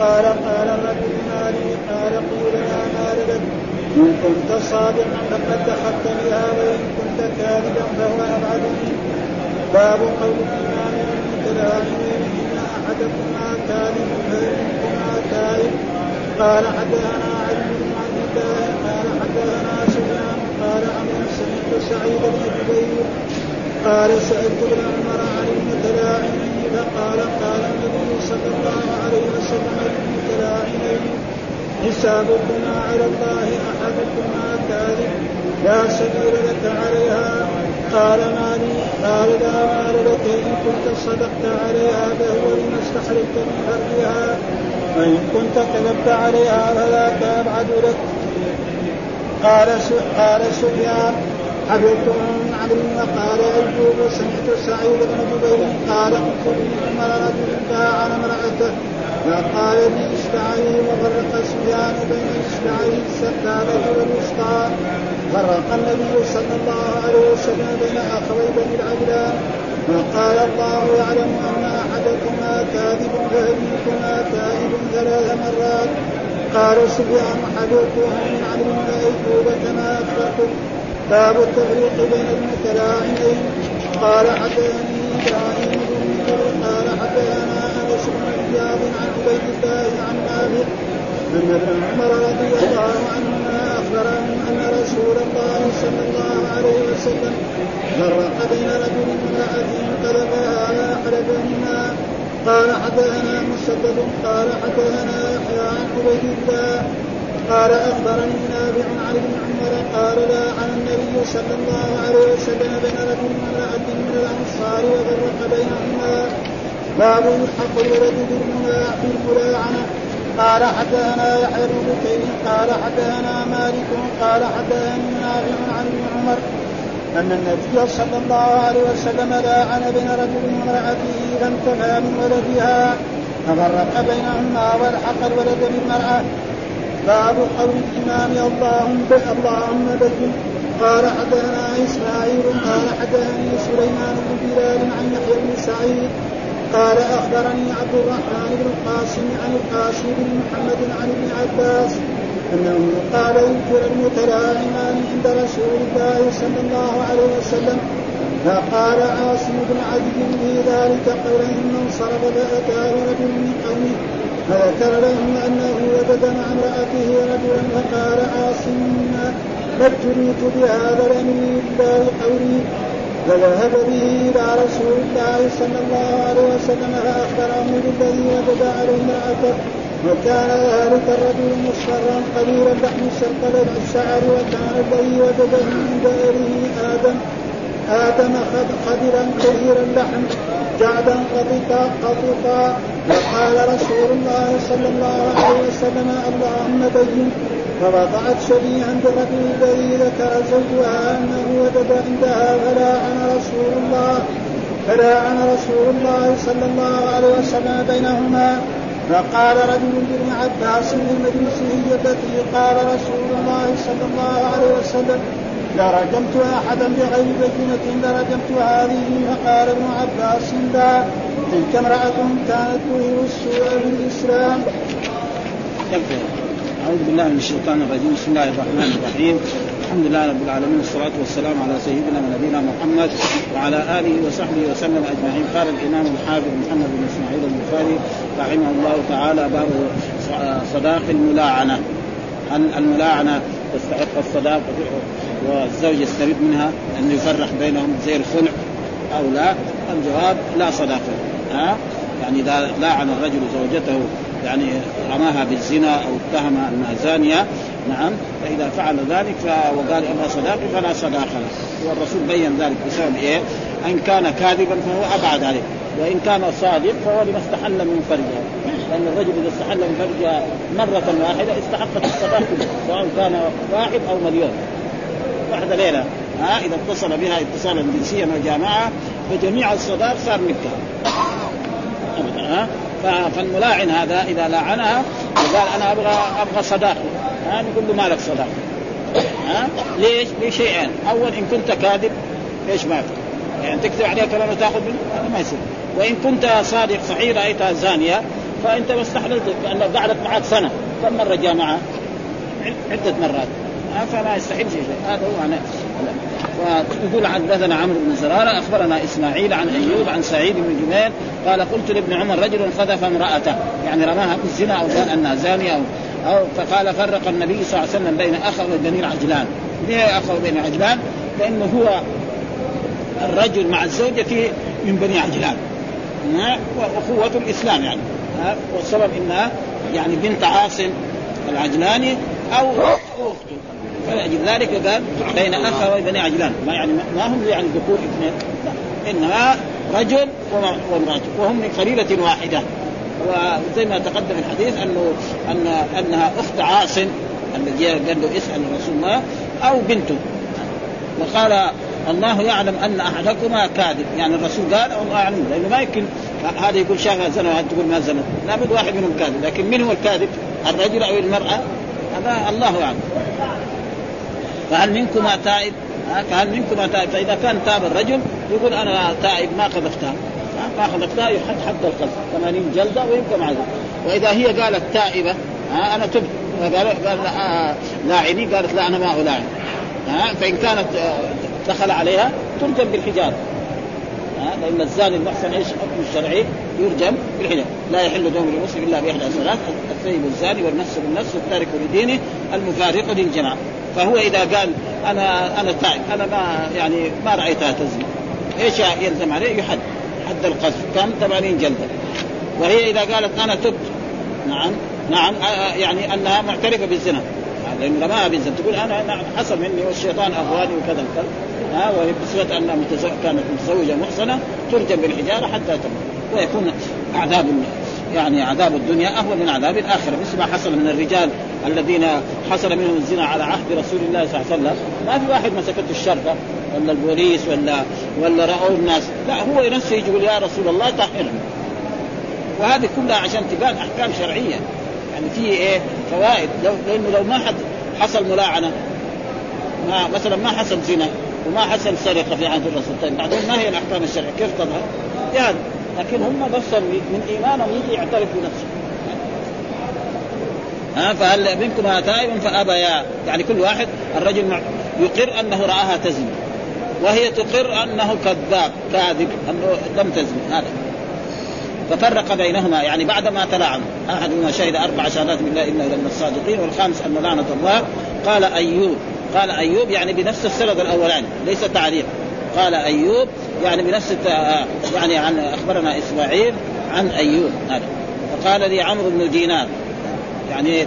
قال قال رجل مالي قال قيل يا مال لك. إن كنت صادقا فقد بها وإن كنت كاذبا فهو أبعد منك باب قول الإمام المتلاعنين إن أحدكما كاذب فإنكما كاذب قال حدثنا علي بن عبد الله قال حدثنا سفيان قال عمرو سمعت سعيد بن جبير. قال سألت ابن عمر عن المتلاعنين فقال قال النبي صلى الله عليه وسلم للمتلاعنين حسابكما على الله أحدكما كاذب لا سبيل لك عليها. قال ما لي قال لا مال لك إن كنت صدقت عليها فهو لما استحلفت من فرجها وإن كنت كذبت عليها فذاك ابعد لك. قال قال سفيان حفظت عن عمرو وقال أيوب سمعت سعيد بن جبير قال قلت لعمر رجل باع امرأته. فقال لي اصبعيه وفرق سفيان بين اصبعيه السبابه والوسطى. فرق النبي صلى الله عليه وسلم بين أخوي بني العجلان وقال الله يعلم أن أحدكما كاذب فهديكما كاذب ثلاث مرات. قال سفيان حدثته من عمرو وايوب كما اخبرتك باب التفريق بين المتلاعنين قال حدثني إبراهيم بن قال حدثنا انس بن اياب عن عبيد الله عن نافع أن ابن عمر رضي الله عنهما أخبرهم أن رسول الله صلى الله عليه وسلم فرق بين رجل وامرأة قذفها واحرجهما قال حدثنا مسدد. قال حدثنا يحيى عن عبيد الله. قال أخبرني نافع عن ابن عمر قال لا عن النبي صلى الله عليه وسلم بين رجل وامرأة من الأنصار وفرق بينهما. باب يلحق الولد بالملاعنة قال حدثنا يحيى بن بكير قال حدثنا مالك قال حدثني نافع عن ابن عمر أن النبي صلى الله عليه وسلم لاعن بين رجل وامرأته إذا انتفى من ولدها ففرق بينهما والحق الولد بالمرأة. باب قول الإمام اللهم اللهم بين قال حدثنا إسماعيل قال حدثني سليمان بن بلال عن يحيى بن سعيد. قال أخبرني عبد الرحمن بن القاسم عن القاسم بن محمد عن ابن عباس أنه قال ينكر المتلاعمان عند رسول الله صلى الله عليه وسلم فقال عاصم بن عدي في ذلك قولا ثم انصرف فأتاه رجل من قومه فذكر لهم أنه وجد مع امرأته رجلا فقال عاصم ما ابتليت بهذا الامير الا لقولي فذهب به إلى رسول الله صلى الله عليه وسلم فاخبره بالذي وجد عليه امرأته. وكان ذلك الرجل مصفرا قليل اللحم سلطل الشعر وكان الذي وجده عند اهله آدم. آدم خضرا كثير اللحم جعدا قططا قططا. وقال رسول الله صلى الله عليه وسلم اللهم بين. فوضعت شبيها بالرجل الذي ذكر زوجها أنه وجد عندها فلاعن رسول الله. فلاعن رسول الله صلى الله عليه وسلم بينهما. فقال رجل لابن عباس المجلس هي التي قال رسول الله صلى الله عليه وسلم لرجمت أحدا بغير بينة لرجمت هذه فقال ابن عباس لا. تلك امرأة كانت تظهر السوء بالإسلام. أعوذ بالله من الشيطان الرجيم. بسم الله الرحمن الرحيم. الحمد لله رب العالمين والصلاة والسلام على سيدنا ونبينا محمد وعلى آله وصحبه وسلم أجمعين. قال الإمام الحافظ محمد بن إسماعيل البخاري رحمه الله تعالى باب صداق الملاعنة. الملاعنة تستحق الصداق. والزوج يسترد منها أن يفرق بينهم زي الخلع أو لا؟ الجواب لا صداقة. ها؟ يعني إذا لاعن الرجل زوجته يعني رماها بالزنا أو اتهم أنها زانية نعم فإذا فعل ذلك وقال إنها صداقة فلا صداقة له. والرسول بين ذلك بسبب إيه؟ إن كان كاذبا فهو أبعد عليه وإن كان صادق فهو لما استحل من فرجها لأن الرجل إذا استحل من فرجها مرة واحدة استحقت الصداق سواء كان واحد أو مليون. واحدة ليلة. ها إذا اتصل بها اتصالا جنسيا وجامعها فجميع الصداق صار ابدا ها فالملاعن هذا إذا لاعنها وقال أنا أبغى أبغى صداقه ها نقول له مالك صداقه ها ليش؟ لشيئين. أول إن كنت كاذب إيش ما يعني تكذب عليها كلام تاخذ منه؟ هذا ما يصير. وإن كنت صادق صحيح رايتها زانيه فأنت ما استحللت قعدت معك سنة. كم مرة جاء معه؟ عدة مرات. فما يستحيل شيء. هذا هو معنى ويقول حدثنا عمرو بن زرارة أخبرنا إسماعيل عن أيوب عن سعيد بن جبير قال قلت لابن عمر رجل خذف امرأته. يعني رماها بالزنا أو كان أنها زانية أو أو فقال فرق النبي صلى الله عليه وسلم بين أخ وبني العجلان. ليه أخ وبني العجلان؟ لأنه هو الرجل مع الزوجة في من بني عجلان. وأخوة الإسلام يعني. والسبب إنها يعني بنت عاصم العجلاني أو أخته. فلأجل ذلك قال بين اخ وبني عجلان. ما يعني ما هم يعني ذكور اثنين. لا إنها رجل وامراته وهم من قبيله واحدة. وزي ما تقدم الحديث انه ان أنها أخت عاصم الذي قال له اسأل رسول الله أو بنته وقال الله يعلم أن أحدكما كاذب. يعني الرسول قال الله أعلم. لأنه ما يمكن هذا يقول شافها زنا وهذا تقول ما زنت لابد واحد منهم كاذب. لكن من هو الكاذب؟ الرجل أو المرأة؟ هذا الله اعلم فهل منكما تائب؟ فهل منكما تائب؟ فإذا كان تاب الرجل يقول أنا تائب ما قذفتها ما قذفتها يحد حد القذف 80 جلدة ويبقى مع ذلك وإذا هي قالت تائبة أنا تبت. قال قال لاعني؟ قالت لا أنا ما ألاعن. فإن كانت دخل عليها ترجم بالحجاره ها؟ لأن الزاني المحسن إيش؟ حكم الشرعي يرجم بالحجاره لا يحل دم المسلم إلا بإحدى ثلاث الثيب الزاني والنفس بالنفس والتارك لدينه المفارق للجماعه فهو إذا قال أنا أنا تائب أنا ما يعني ما رأيتها تزني. إيش يلزم عليه؟ يحد. حد القذف. كم 80 جلدة. وهي إذا قالت أنا تبت. نعم. نعم. يعني أنها معترفة بالزنا. لأن رماها بالزنا. تقول أنا نعم حصل مني والشيطان أغواني وكذا وكذا. ها وهي بصفة انها متزو... كانت متزوجة محصنة ترجم بالحجارة حتى تموت. ويكون عذاب يعني عذاب الدنيا أهون من عذاب الآخرة. مثل ما حصل من الرجال الذين حصل منهم الزنا على عهد رسول الله صلى الله عليه وسلم. ما في واحد مسكته الشرطة ولا البوليس ولا ولا رأوا الناس. لا هو نفسه يقول يا رسول الله طهرني. وهذه كلها عشان تبان أحكام شرعية. يعني في إيه؟ فوائد. لو لأنه لو ما حد حصل ملاعنة ما مثلا ما حصل زنا وما حصل سرقة في عهد الرسول طيب بعدين ما هي الأحكام الشرعية؟ كيف تظهر؟ يعني لكن هم بس من إيمانهم يجي يعترف بنفسه ها فهل منكم تائب؟ فابيا يعني كل واحد الرجل يقر أنه رآها تزني وهي تقر أنه كذاب كاذب أنه لم تزني هذا. ففرق بينهما يعني بعد ما تلاعنوا احدهما شهد أربع شهادات بالله انه لمن الصادقين والخامس أن لعنة الله. قال أيوب قال أيوب يعني بنفس السند الأولاني ليس تعريف قال أيوب يعني بنفس يعني عن أخبرنا إسماعيل عن أيوب هذا. فقال لي عمرو بن دينار يعني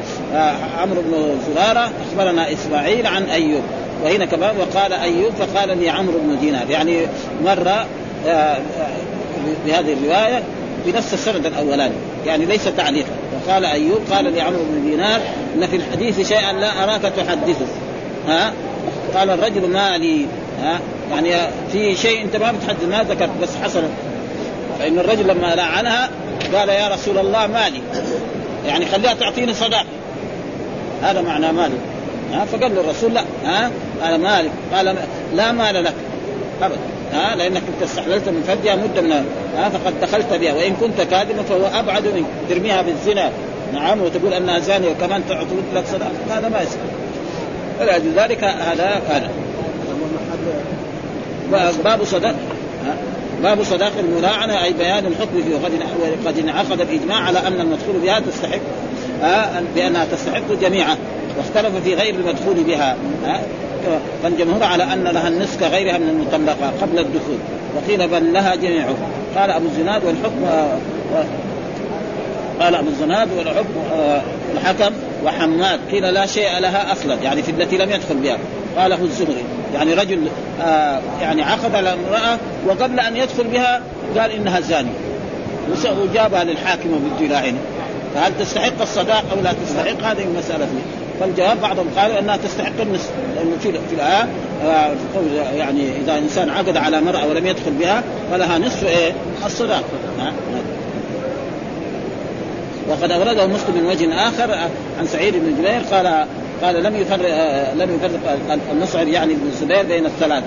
عمرو بن زرارة أخبرنا إسماعيل عن أيوب وهنا كمان وقال أيوب فقال لي عمرو بن دينار. يعني مره بهذه الرواية بنفس السند الأولاني يعني ليس تعليقا. وقال أيوب قال لعمرو بن دينار إن في الحديث شيئا لا أراك تحدثه. ها؟ قال الرجل مالي ها؟ يعني في شيء أنت ما بتحدث ما ذكرت بس حصل. فإن الرجل لما لعنها قال يا رسول الله مالي يعني خليها تعطيني صداقه هذا معنى مالي ها فقال له الرسول لا ها أنا مالك قال لا مال لك. أبدا. ها لأنك أنت استحللت من فدها مدة من ها فقد دخلت بها وإن كنت كاذبا فهو أبعد منك ترميها بالزنا. نعم وتقول أنها زانية وكمان تعطي لك صداقه هذا ما يصير. فلذلك هذا هذا. باب صدق. باب صداق الملاعنة أي بيان الحكم فيه وقد قد انعقد الإجماع على أن المدخول بها تستحق بأنها تستحق جميعا واختلف في غير المدخول بها فالجمهور على أن لها النصف كغيرها من المطلقة قبل الدخول وقيل بل لها جميعه قال أبو الزناد والحكم قال أبو الزناد والحكم الحكم وحماد قيل لا شيء لها أصلا يعني في التي لم يدخل بها. قاله الزهري. يعني رجل آه يعني عقد على امرأة وقبل أن يدخل بها قال إنها زانية. وجابها للحاكم يلاعنه فهل تستحق الصداق أو لا تستحق؟ هذه المسألة فيه فالجواب بعضهم قالوا إنها تستحق النصف لأنه في في الايه آه يعني إذا إنسان عقد على امرأة ولم يدخل بها فلها نصف إيه؟ الصداق. وقد اورده مسلم من وجه آخر عن سعيد بن جبير قال قال لم يفرق لم يفرق المصعب يعني ابن الزبير بين الثلاث.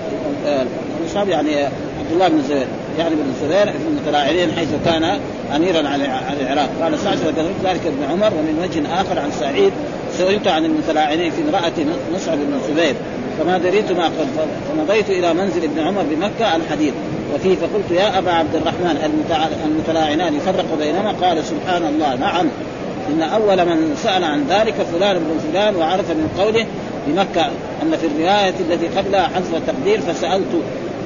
المصعب يعني عبد الله بن الزبير يعني بن الزبير في المتلاعنين حيث كان اميرا على العراق. قال سعد ذلك ابن عمر ومن وجه آخر عن سعيد سئلت عن المتلاعنين في امرأة مصعب بن الزبير فما دريت ما قلت فمضيت إلى منزل ابن عمر بمكة الحديث. وفيه فقلت يا أبا عبد الرحمن المتلاعنان يفرق بينهما؟ قال سبحان الله نعم. إن أول من سأل عن ذلك فلان بن فلان وعرف من قوله بمكه أن في الرواية التي قبلها حذف التقدير فسألت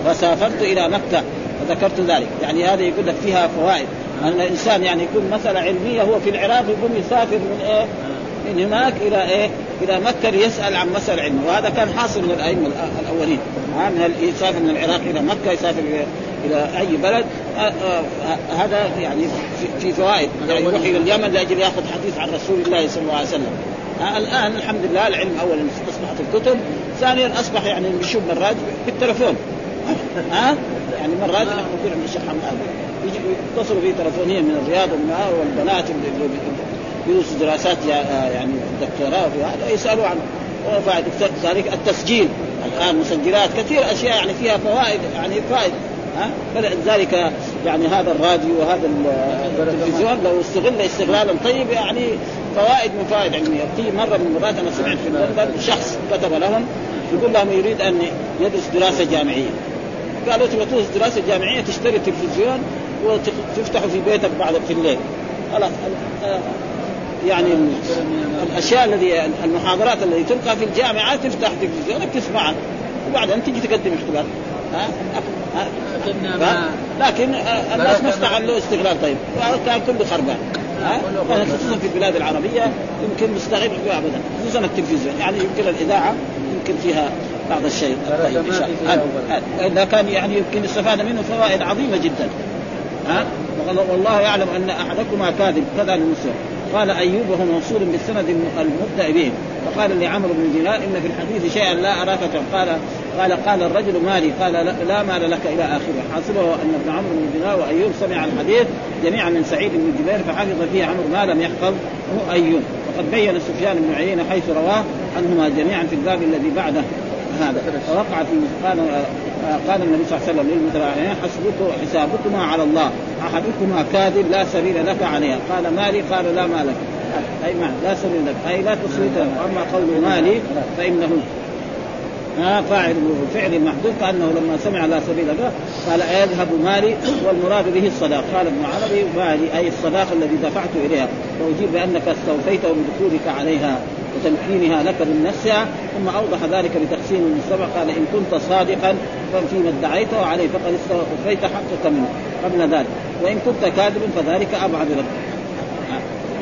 فسافرت إلى مكة فذكرت ذلك يعني هذا يقول لك فيها فوائد أن الإنسان يعني يكون مسألة علمية هو في العراق يقوم يسافر من إيه؟ من هناك إلى إيه؟ إلى مكة ليسأل عن مسألة علمية وهذا كان حاصل من الأئمة الأولين من يسافر من العراق إلى مكة يسافر إلى أي بلد هذا يعني في فوائد. يعني يروح إلى اليمن لاجل يأخذ حديث عن رسول الله صلى الله عليه وسلم. الآن الحمد لله العلم اولا أصبحت الكتب ثانيا أصبح يعني نشوف مرات بالتلفون. ها؟ يعني مرات نحن نقول عند الشيخ حماد يتصلوا في تلفونيا من الرياض والبنات اللي يدرسوا دراسات يعني دكتوراه في هذا يسألوا عن وبعد ذلك التسجيل. الآن مسجلات كثير أشياء يعني فيها فوائد يعني فائدة. ها؟ فلذلك يعني هذا الراديو وهذا التلفزيون لو استغل استغلالا طيب يعني فوائد من فوائد علمية. في مرة من المرات أنا سمعت في لندن شخص كتب لهم يقول لهم يريد أن يدرس دراسة جامعية. قالوا تبغى تدرس دراسة جامعية تشتري تلفزيون وتفتحه في بيتك بعد في الليل خلاص. يعني الأشياء الذي المحاضرات التي تلقى في الجامعات تفتح تلفزيونك تسمعها وبعدين تجي تقدم اختبار. ها؟ لكن الناس ما استغلوا استغلال طيب. كان كله خربان خصوصا في البلاد العربية يمكن مستغل ابدا. خصوصا التلفزيون. يعني يمكن الإذاعة يمكن فيها بعض الشيء طيب إن شاء الله. إذا كان يعني يمكن استفاد منه فوائد عظيمة جدا ها؟ والله يعلم أن أحدكما كاذب كذا لمسلم قال أيوب وهو موصول بالسند المبدأ به. فقال لعمرو بن دينار إن في الحديث شيئا لا أراك قال قال قال الرجل مالي. قال لا مال لك إلى آخره. حاصله أن ابن عمرو بن دينار وأيوب سمع الحديث جميعا من سعيد بن جبير فحفظ فيه عمرو ما لم يحفظ. أيوب. وقد بين سفيان بن عيينة حيث رواه عنهما جميعا في الباب الذي بعده. هذا. فوقع في قال قال النبي صلى الله عليه وسلم للمتراعين حسبك حسابكما على الله. أحدكما كاذب لا سبيل لك عليها. قال مالي قال لا مالك. أي معنى لا سبيل لك. أي لا تصويت واما قول مالي فإنه ها فاعل فعل محدود كانه لما سمع لا سبيل له قال يذهب مالي والمراد به الصداق. قال ابن عربي مالي أي الصداق الذي دفعت إليها. وأجيب بأنك استوفيته بدخولك عليها. وتمكينها لك من نفسها ثم أوضح ذلك بتقسيم المجتمع. قال إن كنت صادقا فيما ادعيته عليه فقد استوفيت حقك منه. قبل ذلك. وإن كنت كاذبا فذلك أبعد لك.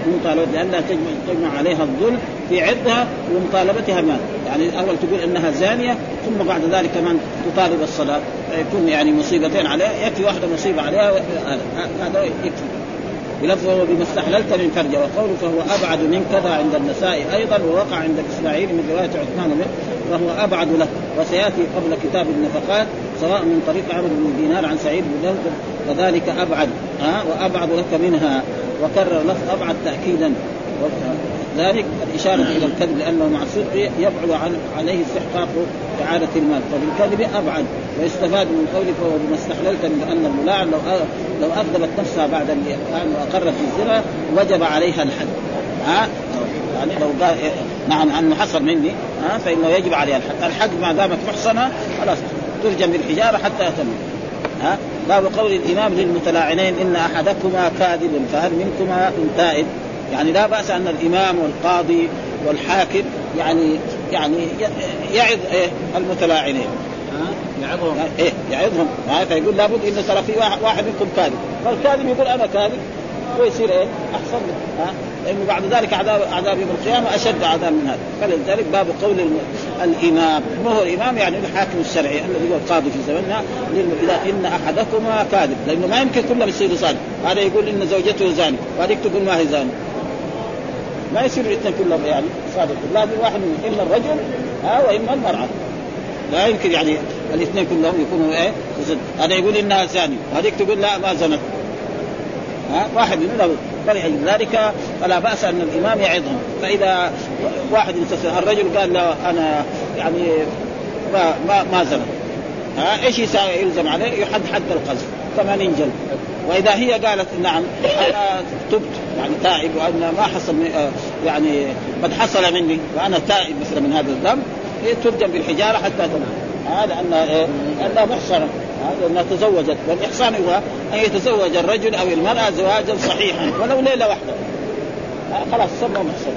مطالبة لأنها تجمع عليها الظلم في عرضها ومطالبتها مال يعني أول تقول أنها زانية ثم بعد ذلك كمان تطالب الصلاة؟ يكون يعني مصيبتين عليها يكفي واحدة مصيبة عليها هذا يكفي. بلفظه بما استحللت من فرجه وقوله فهو أبعد من كذا عند النساء أيضا ووقع عند الاسماعيلي من رواية عثمان منه فهو أبعد له. وسيأتي قبل كتاب النفقات سواء من طريق عمرو بن دينار عن سعيد بن جوز فذلك أبعد. ها؟ وأبعد لك منها. وكرر لفظ أبعد تاكيدا. ذلك الإشارة إلى الكذب لأنه معصوب يبعد عن عليه استحقاق إعادة المال. فبالكذب أبعد ويستفاد من قوله فهو بما استحللت من أن الملاعن لو لو أكذبت نفسها بعد الإحسان وأقرت بالزنا وجب عليها الحد. ها؟ يعني لو قال نعم أنه حصل مني ها؟ فإنه يجب عليها الحد. الحد ما دامت محصنة خلاص ترجم بالحجارة حتى يتم. ها؟ باب قول الإمام للمتلاعنين إن أحدكما كاذب فهل منكما من تائب؟ يعني لا بأس أن الإمام والقاضي والحاكم يعني يعني يعظ إيه المتلاعنين. يعظهم. إيه يعظهم. فيقول لابد إن ترى في واحد منكم كاذب. فالكاذب يقول أنا كاذب ويصير إيه؟ أحسن ها؟ لأنه بعد ذلك عذاب عذاب يوم القيامة أشد عذاب من هذا. فلذلك باب قول الإمام. ما هو الإمام يعني الحاكم الشرعي الذي هو القاضي في زمننا. إذا إن أحدكما كاذب لأنه ما يمكن كلهم يصيروا صادق هذا يقول إن زوجته زاني وهذيك تقول ما هي زاني. ما يصير الاثنين كلهم يعني صادق لازم واحد منهم إما الرجل ها وإما المرأة. لا يمكن يعني الاثنين كلهم يكونوا إيه؟ هذا يقول إنها زاني وهذيك تقول لا ما زنت. ها واحد منهم له فلذلك فلا بأس أن الإمام يعظهم فإذا واحد الرجل قال لا أنا يعني ما ما, ما زنت. ها إيش يلزم عليه؟ يحد حد القذف. ثمانين جلد. وإذا هي قالت نعم أنا تبت يعني تائب وان ما حصل يعني قد حصل مني وأنا تائب مثلا من هذا الذنب ترجم بالحجارة حتى تنام. هذا ان انها محصنة. هذا انها تزوجت. والإحصان هو أن يتزوج الرجل أو المرأة زواجا صحيحا ولو ليلة واحدة. خلاص سمى محصن.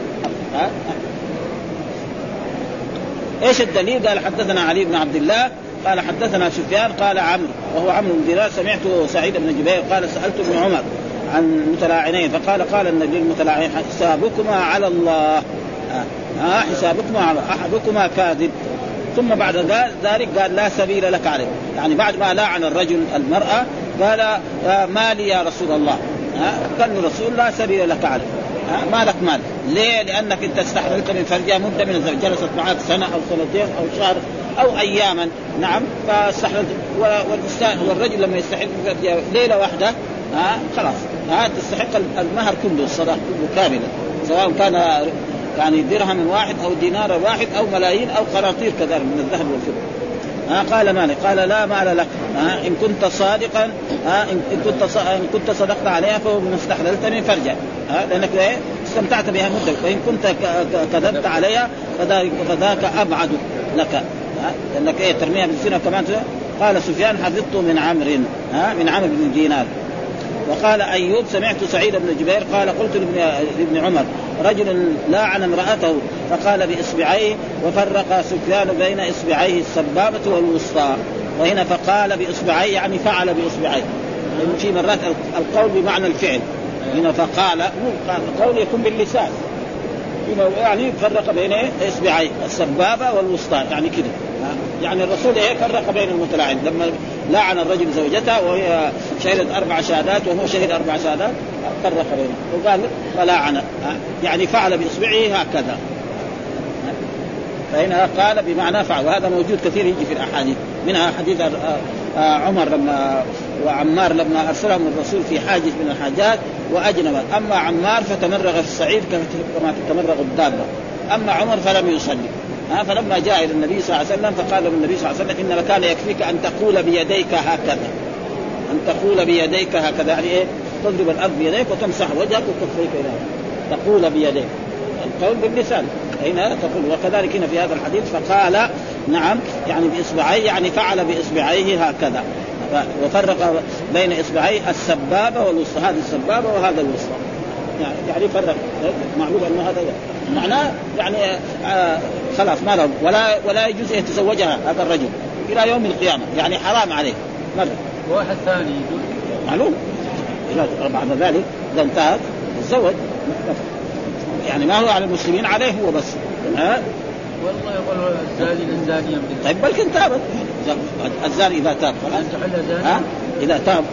إيش الدليل؟ قال حدثنا علي بن عبد الله قال حدثنا سفيان قال عمرو وهو عمرو بن دينار سمعته سعيد بن جبير قال سألت ابن عمر عن متلاعنين فقال قال النبي المتلاعنين حسابكما على الله. ها حسابكما على أحدكما كاذب. ثم بعد ذلك قال لا سبيل لك عليه. يعني بعد ما لاعن الرجل المرأة قال ما لي يا رسول الله. قال الرسول لا سبيل لك عليه. ما لك مال. ليه؟ لأنك انت استحللت من فرجها مدة من الزمن جلست معك سنة أو سنتين أو شهر. أو اياما. نعم. فاستحللت والرجل لما يستحل ليلة واحدة ها خلاص. ها تستحق المهر كله الصداق كله كاملا سواء كان يعني درهم واحد أو دينار واحد أو ملايين أو قراطير كذلك من الذهب والفضة. ها قال مالك. قال لا مال لك. ها إن كنت صادقا ها ان كنت إن كنت صدقت عليها فهو من استحللت من فرجها ها لأنك إيه؟ استمتعت بها مدة. وإن كنت كذبت عليها فذاك أبعد لك. ها لأنك إيه ترميها بالزنا كمان قال سفيان حفظت من عمرو ها من عمرو بن دينار. وقال أيوب سمعت سعيد بن جبير قال قلت لابن عمر رجل لاعن امراته فقال بإصبعيه وفرق سفيان بين إصبعيه السبابة والوسطى. وهنا فقال بإصبعيه يعني فعل بإصبعيه. لأن في مرات القول بمعنى الفعل. هنا فقال القول يكون باللسان. يعني فرق بين اصبعي السبابة والوسطى يعني كده. يعني الرسول إيه فرق بين المتلاعن لما لعن الرجل زوجته وهي شهدت أربع شهادات وهو شهد أربع شهادات فرق بينهم. وقال فلاعن يعني فعل بإصبعه هكذا. فهنا قال بمعنى فعل وهذا موجود كثير يجي في الأحاديث. منها حديث عمر لما وعمار لما أرسلهم الرسول في حاجز من الحاجات واجنب أما عمار فتمرغ في الصعيد كما تتمرغ الدابة. أما عمر فلم يصلي. فلما جاء إلى النبي صلى الله عليه وسلم فقال له النبي صلى الله عليه وسلم انما كان يكفيك أن تقول بيديك هكذا. أن تقول بيديك هكذا يعني إيه؟ تضرب الأرض بيديك وتمسح وجهك وكفيك إلى تقول بيديك. القول باللسان. هنا تقول. وكذلك هنا في هذا الحديث فقال نعم يعني بإصبعيه يعني فعل بإصبعيه هكذا. وفرق بين اصبعيه السبابة والوسطى. هذه السبابة وهذا الوسطى. يعني يعني فرق معلوم انه هذا معناه يعني آه خلاص ما له ولا ولا يجوز أن يتزوجها هذا الرجل إلى يوم القيامة. يعني حرام عليه. مره واحد ثاني يجوز معلوم. بعد ذلك إذا انتهت تزوج يعني ما هو على المسلمين عليه هو بس. ها؟ والله يقول الزاني للزانية طيب بلكن تابت الزاني إذا تاب خلاص. ها؟ إذا تاب.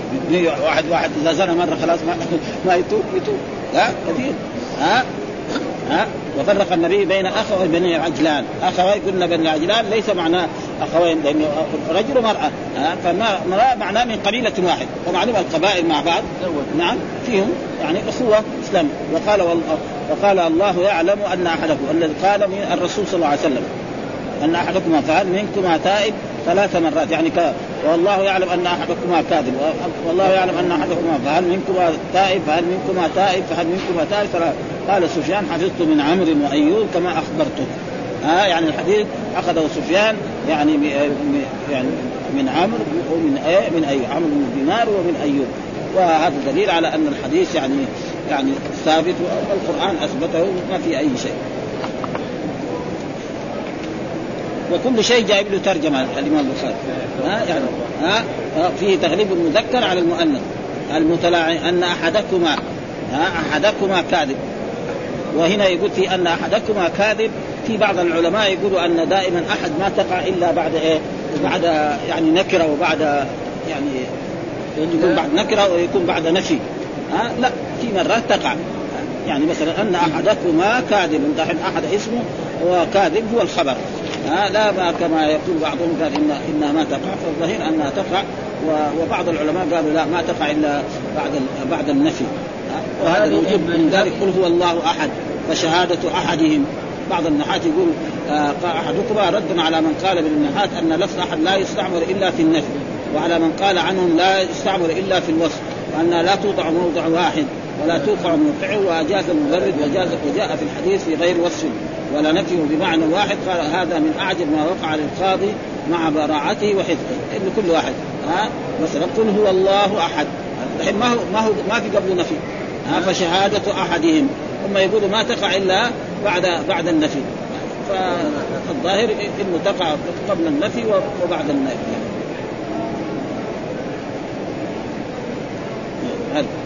واحد واحد إذا زنى مرة خلاص ما ما يتوب يتوب. ها؟ كثير. ها؟ ها؟ وفرق النبي بين أخوي بني عجلان. أخوي قلنا بني عجلان ليس معناه أخوين لأنه رجل ومرأة. فما معناه من قبيلة واحد. ومعلوم القبائل مع بعض. نعم فيهم يعني أخوة إسلام. وقال وقال الله يعلم أن احدكم الذي قال من الرسول صلى الله عليه وسلم أن احدكما فهل منكما تائب ثلاث مرات. يعني. والله يعلم أن أحدكما كاذب. والله يعلم أن أحدكما فهل منكما تائب؟ فهل منكما تائب؟ فهل منكما تائب. قال سفيان حفظت من عمرو وأيوب كما اخبرتك ها آه يعني الحديث أخذه سفيان يعني. يعني من عمرو ومن إيه؟ من أيوب. عمرو بن دينار ومن أيوب. وهذا دليل على أن الحديث يعني يعني ثابت والقرآن أثبته ما في أي شيء. وكل شيء جايب له ترجمة الإمام البخاري. ها يعني ها فيه تغليب المذكر على المؤنث المتلاعن أن أحدكما ها أحدكما كاذب. وهنا يقول في أن أحدكما كاذب. في بعض العلماء يقولوا أن دائما أحد ما تقع إلا بعد إيه؟ بعد يعني نكرة وبعد يعني يكون بعد نكرة ويكون بعد نفي. ها لا في مرات تقع. يعني مثلا أن أحدكما كاذب. دحين أحد اسمه وكاذب هو الخبر. ها لا ما كما يقول بعضهم قال إن إنها ما تقع فالظاهر أنها تقع وبعض العلماء قالوا لا ما تقع إلا بعد بعد النفي. وهذا موجود من ذلك قل هو الله أحد فشهاده أحدهم. بعض النحاة يقول آه احدكما رد على من قال بالنحاة أن لفظ أحد لا يستعمل إلا في النفي وعلى من قال عنهم لا يستعمل إلا في الوصف وانها لا توضع موضع واحد ولا توقع موقعه وأجاز المبرد وجاز وجاء في الحديث في غير وصف. ولا نفيه بمعنى واحد قال هذا من أعجب ما وقع للقاضي مع براعته وحفظه إن كل واحد ها؟ مثلا قل هو الله أحد. الحين ما هو ما هو ما في قبل نفي ها؟ فشهادة أحدهم. ثم يقولوا ما تقع إلا بعد بعد النفي. فالظاهر إنه تقع قبل النفي وبعد النفي.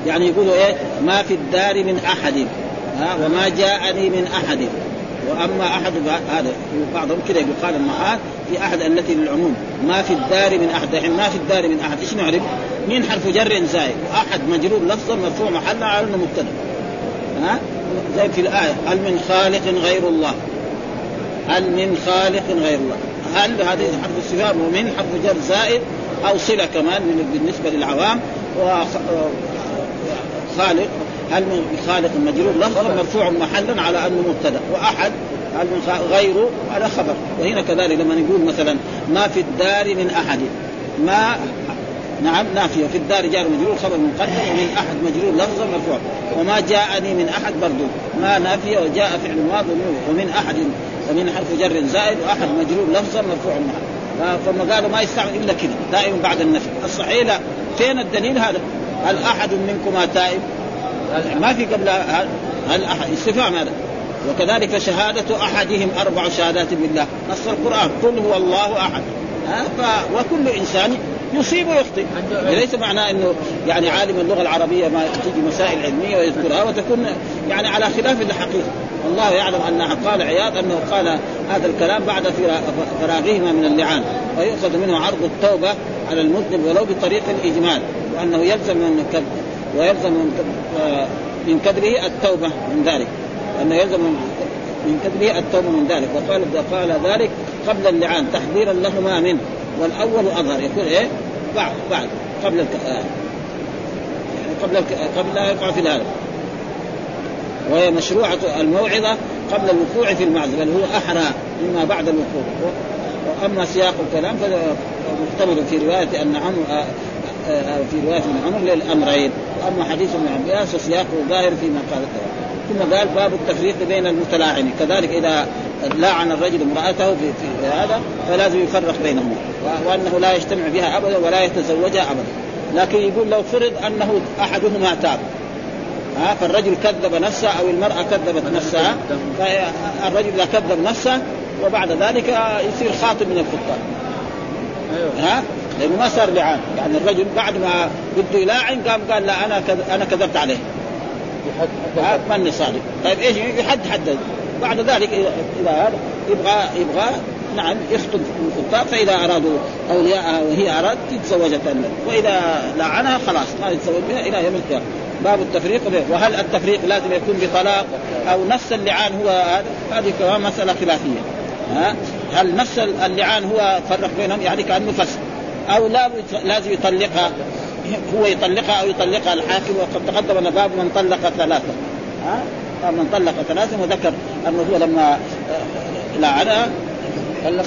يعني يقولوا إيه؟ ما في الدار من أحد ها؟ وما جاءني من أحد. وأما أحد هذا بعضهم كذا يقال المعاد في أحد التي للعموم. ما في الدار من أحد. الحين ما في الدار من أحد. إيش نعرف؟ من حرف جر زائد واحد مجرور لفظا مرفوع محلا على أنه مبتدأ. ها؟ زي في الآية هل من خالق غير الله؟ هل من خالق غير الله؟ هل هذه حرف استفهام ومن حرف جر زائد أو صلة كمان بالنسبة للعوام. وخالق هل من خالق مجرور؟ لفظا مرفوع محلا على أنه مبتدا. وأحد هل من غيره على خبر. وهنا كذلك لما نقول مثلا ما في الدار من أحد. ما نعم نافية في الدار جار مجرور خبر مقدم ومن أحد مجرور لفظا مرفوع. وما جاءني من أحد برضو. ما نافية وجاء فعل ماضي ومن أحد. ومن حرف جر زائد وأحد مجرور لفظا مرفوع معه فما قالوا ما يستعمل إلا كذا دائما بعد النفي. الصحيح لا. فين الدليل هذا؟ هل أحد منكما تائب؟ ما في قبل استفهام هذا. وكذلك شهادة أحدهم أربع شهادات بالله. نص القرآن. قل هو الله أحد. ف... وكل إنسان يصيب ويخطئ. ليس معناه إنه يعني عالم اللغة العربية ما تيجي مسائل علمية ويذكرها وتكون يعني على خلاف الحقيقة. والله يعلم ان قال عياض أنه قال هذا الكلام بعد فراغهما من اللعان. ويؤخذ منه عرض التوبة على المذنب ولو بطريق الإجمال. وأنه يلزم من ويلزم من كذبه التوبة من ذلك. انه يلزم من كذبه التوبة من ذلك. وقال قال ذلك قبل اللعان تحذيرا لهما منه. والأول أظهر. يكون إيه؟ بعد بعد. قبل الك... آه. يعني قبل الك... قبل لا يقع في هذا وهي مشروعة الموعظة قبل الوقوع في المعزل بل هو أحرى مما بعد الوقوع. وأما سياق الكلام فمختبر في رواية أن عمرو في رواية ابن عمر للأمرين. وأما حديث ابن عباس فسياقه ظاهر فيما قال ثم قال باب التفريق بين المتلاعنين كذلك إذا لاعن الرجل امرأته في, في هذا فلازم يفرق بينهما. وأنه لا يجتمع بها أبدا ولا يتزوجها أبدا. لكن يقول لو فرض أنه أحدهما تاب. ها فالرجل كذب نفسه أو المرأة كذبت نفسها فالرجل إذا كذب نفسه وبعد ذلك يصير خاطب من الخطاب ها؟ لأنه ما صار لعان يعني الرجل بعد ما بده يلاعن قام قال لا أنا أنا كذبت عليه. ماني صادق طيب إيش يحد حد؟ بعد ذلك إذا هذا يبغى يبغى نعم يخطب الخطاب فإذا أرادوا اولياءها وهي اراد تتزوج وإذا لعنها خلاص ما يتزوج بها إلى يوم القيامة. باب التفريق وهل التفريق لازم يكون بطلاق أو نفس اللعان هو هذه كمان مسألة خلافية. ها؟ هل نفس اللعان هو فرق بينهم؟ يعني كأنه فسق. أو لا لازم يطلقها هو يطلقها أو يطلقها الحاكم وقد تقدم ان باب من طلق ثلاثة. ها؟ من طلق ثلاثة وذكر أنه هو لما آه، لعنها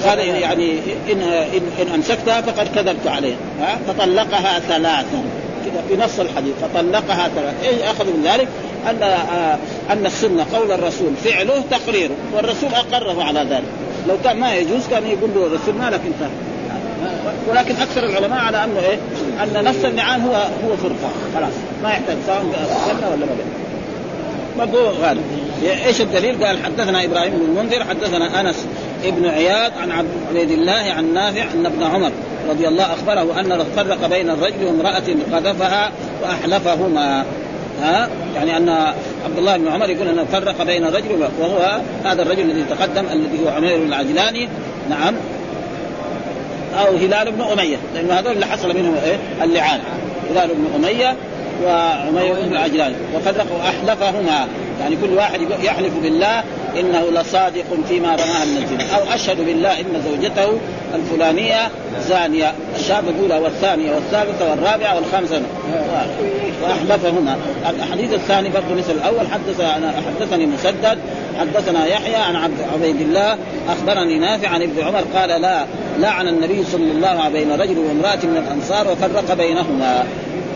قال يعني إن إن, إن أمسكتها فقد كذبت عليه. ها؟ فطلقها ثلاثا في نص الحديث فطلقها ثلاثا إيش أخذ من ذلك؟ أن آه أن السنة قول الرسول فعله تقريره والرسول أقره على ذلك. لو كان ما يجوز كان يقول له الرسول ما لك انت. ولكن أكثر العلماء على أنه إيه؟ أن نفس النعام هو هو فرقة. خلاص. ما يحتاج سواء جنه ولا ما برضو هذا إيش الدليل؟ قال حدثنا إبراهيم بن المنذر حدثنا أنس ابن عياض عن عبد الله عن نافع ان ابن عمر رضي الله أخبره أن فرق بين الرجل وامرأة قذفها وأحلفهما. ها؟ يعني أن عبد الله بن عمر يقول أنه فرق بين الرجل وهو هذا الرجل الذي تقدم الذي هو عمير العجلاني. نعم. أو هلال بن أمية لأنه هذول اللي حصل منهم إيه؟ اللعان. هلال بن أمية وعمير بن العجلاني وفرق أحلفهما. يعني كل واحد يحلف بالله إنه لصادق فيما رماها من الزنا أو أشهد بالله إن زوجته الفلانية زانية. الشهاده الأولى والثانية والثالثة والرابعة والخامسة. وأحلفهما. الحديث الثاني برضه مثل الأول. حدث حدثني مسدد حدثنا يحيى عن عبد عبيد الله أخبرني نافع عن ابن عمر قال لا لعن النبي صلى الله عليه بين رجل وامرأة من الأنصار وفرق بينهما.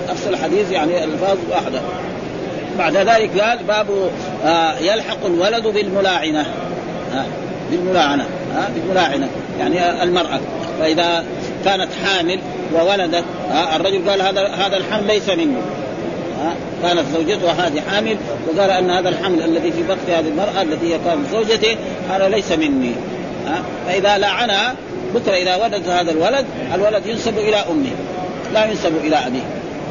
نفس الحديث يعني ألفاظ واحدة. بعد ذلك قال باب آه يلحق الولد بالملاعنة. آه بالملاعنة. آه بالملاعنة. يعني المرأة. فإذا كانت حامل وولدت آه الرجل قال هذا هذا الحمل ليس مني آه كانت زوجته هذه حامل وقال أن هذا الحمل الذي في بطن هذه المرأة التي هي كانت زوجته هذا ليس مني. آه فإذا لعنها بكره إذا ولد هذا الولد الولد ينسب إلى امه لا ينسب إلى أبيه.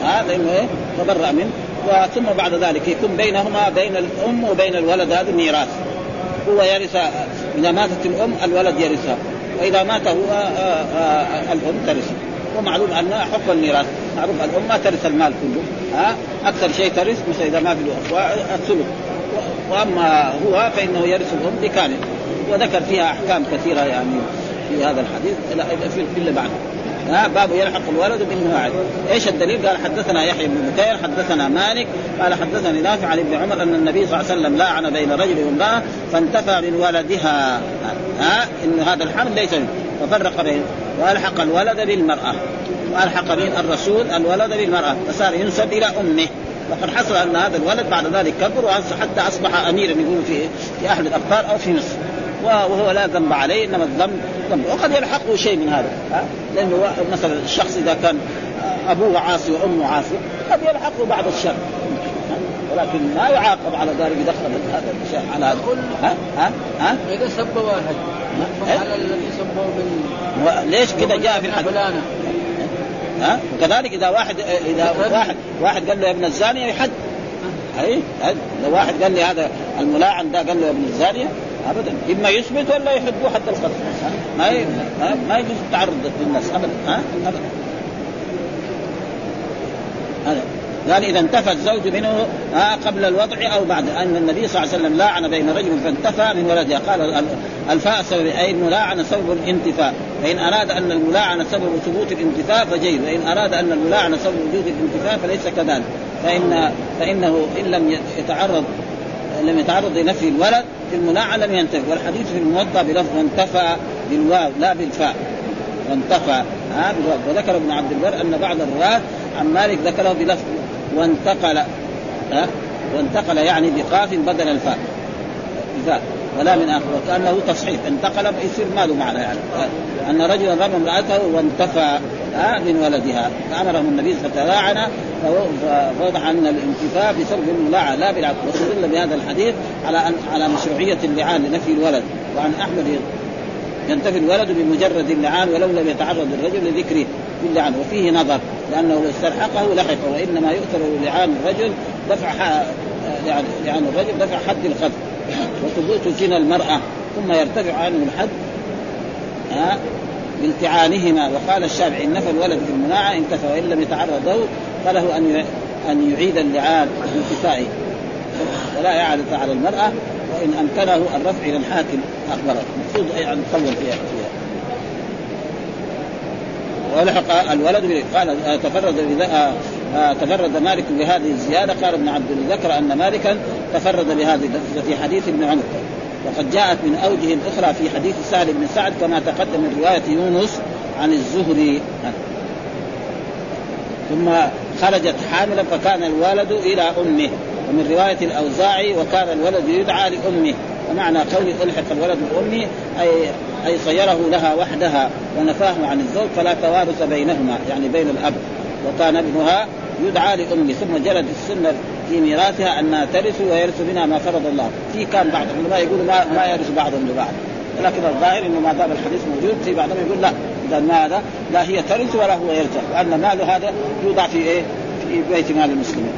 هذا انه إيه؟ تبرأ منه. وثم بعد ذلك يكون بينهما بين الأم وبين الولد هذا ميراث هو يرث إذا ماتت الأم الولد يرثها وإذا مات هو آآ آآ الأم ترثه. ومعلوم أن حكم الميراث. معروف الأم ما ترث المال كله. ها أكثر شيء ترث مثل إذا ما في الثلث. وأما هو فإنه يرث الأم بكامل. وذكر فيها أحكام كثيرة يعني. في هذا الحديث في اللي بعده ها باب يلحق الولد بالمواعظ إيش الدليل؟ قال حدثنا يحيى بن بكير حدثنا مالك قال حدثني نافع عن ابن عمر أن النبي صلى الله عليه وسلم لاعن بين رجل وامرأة فانتفى من ولدها ها إن هذا الحمل ليس منه. ففرق بين وألحق الولد بالمرأة وألحق به الرسول الولد بالمرأة فصار ينسب إلى أمه. وقد حصل أن هذا الولد بعد ذلك كبر حتى أصبح اميرا يقولوا في في أهل الابطال أو في مصر. وهو لا ذنب عليه إنما الذنب ذنب وقد يلحقه شيء من هذا ها؟ لأنه مثلا الشخص إذا كان أبوه عاصي وأمه عاصي قد يلحقه بعض الشر ولكن لا يعاقب على ذلك يدخل هذا الشيء على هذا. ها؟ ها؟ ها؟ إذا سب واحد على الذي سبه من ليش كذا جاء في الحديث؟ ها؟ وكذلك إذا واحد إذا واحد واحد قال له يا ابن الزانية يحد. أي؟ لو واحد قال لي هذا الملاعن ده قال له يا ابن الزانية ابدا. إما يثبت ولا يحدوه حتى القتل ما. ما يجوز التعرض للناس. ابدا. ها؟ ابدا. قال إذا انتفى الزوج منه ها قبل الوضع أو بعد. أن النبي صلى الله عليه وسلم لاعن بين رجل فانتفى من ولدها قال الفاء سبب أي الملاعنه سبب الانتفاء فإن أراد أن الملاعنه سبب ثبوت الانتفاء فجيد وإن أراد أن الملاعنه سبب وجود الانتفاء فليس كذلك. فان فإنه إن لم يتعرض لم يتعرض لنفي الولد في المناعة لم ينتفي والحديث في الموطأ بلفظ وانتفى بالواو لا بالفاء. وانتفى ها بالواو. وذكر ابن عبد البر أن بعض الرواة عن مالك ذكره بلفظ وانتقل ها وانتقل يعني بقاف بدل الفاء. بفاء ولا من آخر وكأنه تصحيح. انتقل يصير ما له معنى يعني. أن رجلا رمى امرأته وانتفى من ولدها. فامرهم النبي فتلاعن فوضح أن الانتفاء بسبب الملاعنه لا بالعكس واستدل بهذا الحديث على أن على مشروعية اللعان لنفي الولد. وعن أحمد ينتفي الولد بمجرد اللعان ولو لم يتعرض الرجل لذكره باللعان. وفيه نظر لأنه لو استلحقه لحقه وإنما يؤثر لعان الرجل دفع لعان الرجل دفع حد القذف وثبوت زنا المرأة ثم يرتفع عنه الحد. ها بالتعانهما وقال الشافعي إن نفى الولد في المناعة انتفى وإن لم يتعرض له فله أن أن يعيد اللعان بانتفائه ولا اعاده على المرأة وإن أمكنه الرفع إلى الحاكم أخبره. المفروض أن يطول فيها. فيها ولحق الولد قال تفرد تفرد مالك بهذه الزيادة. قال ابن عبد ذكر أن مالكا تفرد بهذه في حديث ابن عمر. وقد جاءت من أوجه أخرى في حديث سهل بن سعد كما تقدم من رواية يونس عن الزهري. ثم خرجت حاملا فكان الولد إلى أمه ومن رواية الأوزاعي وكان الولد يدعى لأمه ومعنى قول ألحق الولد بأمه اي أي صيره لها وحدها ونفاه عن الزوج فلا توارث بينهما يعني بين الأب. وكان ابنها يدعى لأمه ثم جرت السنة في ميراثها انها ترث ويرث منها ما فرض الله. في كان بعض العلماء يقولوا ما, ما يرث بعضهم لبعض. لكن الظاهر إنه ما دام الحديث موجود في بعضهم يقول لا. إذا ماذا؟ لا هي ترث ولا هو يرث. وأن ماله هذا يوضع في إيه؟ في بيت مال المسلمين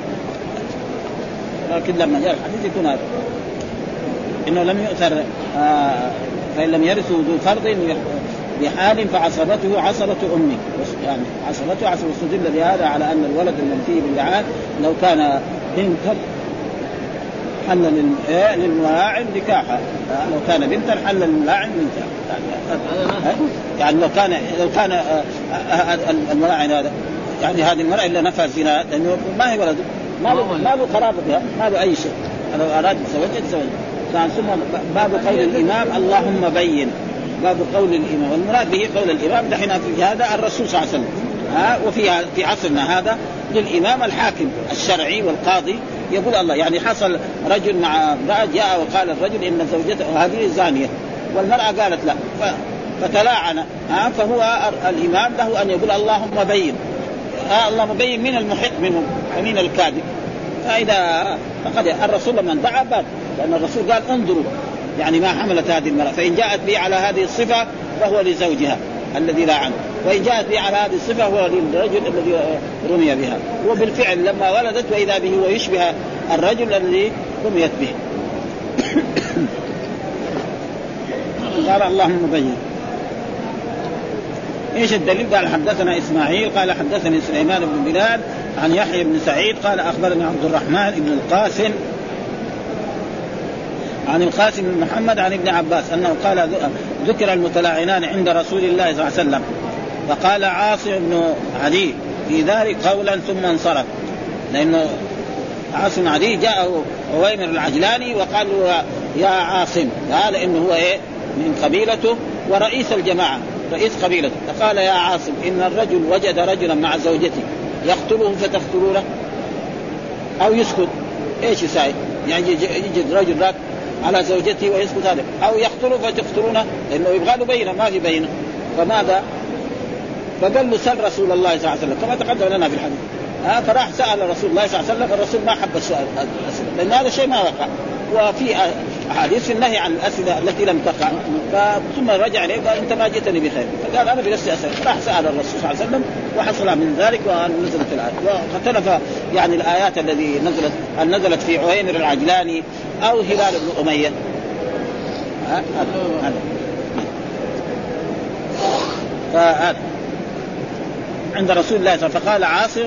لكن لما جاء الحديث يكون هذا. إنه لم يؤثر آه فإن لم يرثوا ذو فرض بحال فعصبته عصبة أمه يعني عصبته عصبة استدل بهذا على أن الولد المنفي باللعان لو كان بنتا حل إيه؟ للملاعن نكاحها آه، لو كان بنتا حل للملاعن نكاح آه، يعني لو كان لو كان آه، آه، آه، الملاعن هذا. يعني هذه المرأة اللي نفى الزنا لأنه ما هي ولد. ما له ما له قرابة بها ما له أي شيء. لو أراد يتزوجها يتزوج كان ثم باب قول الإمام اللهم بين. باب قول الإمام. والمراد به قول الإمام دحين في هذا الرسول صلى الله عليه وسلم. ها وفي في عصرنا هذا للإمام الحاكم الشرعي والقاضي يقول الله يعني حصل رجل مع امرأة جاء وقال الرجل إن زوجته هذه زانية. والمرأة قالت لا. فتلاعن ها فهو الإمام له أن يقول اللهم بين. اللهم بين من المحق منهم ومن الكاذب. فاذا فقد الرسول لما دعا باب لأن الرسول قال انظروا. يعني ما حملت هذه المرأة. فإن جاءت به على هذه الصفة فهو لزوجها الذي لا عنه. وإن جاءت به على هذه الصفة هو للرجل الذي رمي بها. وبالفعل لما ولدت وإذا به هو يشبه الرجل الذي رميت به. قال اللهم بين إيش الدليل؟ قال حدثنا إسماعيل قال حدثني سليمان بن بلال عن يحيى بن سعيد قال اخبرني عبد الرحمن بن القاسم عن القاسم بن محمد عن ابن عباس أنه قال ذكر المتلاعنان عند رسول الله صلى الله عليه وسلم. فقال عاصم بن علي في ذلك قولا ثم انصرف. لأنه عاصم علي جاءه عويمر العجلاني وقال له يا عاصم قال إنه هو إيه؟ من قبيلته ورئيس الجماعة رئيس قبيلته. فقال يا عاصم إن الرجل وجد رجلا مع زوجته يقتله فتقتلونه؟ أو يسكت؟ إيش يساوي؟ يعني يجي رجل على زوجته ويسكت هذا أو يقتله فتقتلونه لأنه يبغى له بينة ما في بينة. فماذا؟ فقال له سل رسول الله صلى الله عليه وسلم كما تقدم لنا في الحديث. ها فراح سأل رسول الله صلى الله عليه وسلم الرسول ما حب السؤال لأن هذا شيء ما وقع. وفي أحاديث في النهي عن الأسئلة التي لم تقع. ثم رجع إليه قال أنت ما جئتني بخير. فقال أنا بنفسي أسأل. راح سأل الرسول صلى الله عليه وسلم وحصل من ذلك ونزلت الآية. واختلف يعني الآيات الذي نزلت هل نزلت في عويمر العجلاني أو هلال بن أمية. ها؟ هذا عند رسول الله صلى الله عليه وسلم. فقال عاصم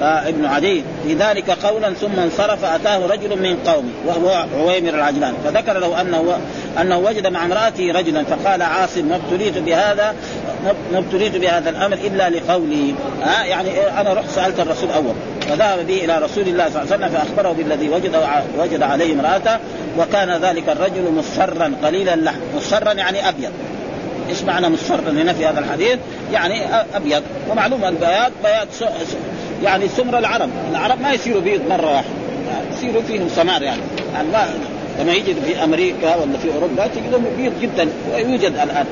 ابن عدي في ذلك قولا ثم انصرف أتاه رجل من قومه وهو عويمر العجلان. فذكر له أنه أنه وجد مع امرأته رجلا فقال عاصم ما ابتليت بهذا ما ابتليت بهذا الأمر إلا لقولي. ها؟ يعني أنا رحت سألت الرسول أول. فذهب به إلى رسول الله صلى الله عليه وسلم فأخبره بالذي وجد وجد عليه امرأته وكان ذلك الرجل مصفرا قليل اللحم مصفرا يعني أبيض. إيش معنى مصفر هنا في هذا الحديث؟ يعني أبيض. ومعلوم البياض بياض يعني سمر العرب، العرب ما يصيروا بيض مرة واحدة. يصيروا فيهم سمار يعني, يعني ما لما يجد في أمريكا ولا في أوروبا تجدهم بيض جدا. ويوجد الآن.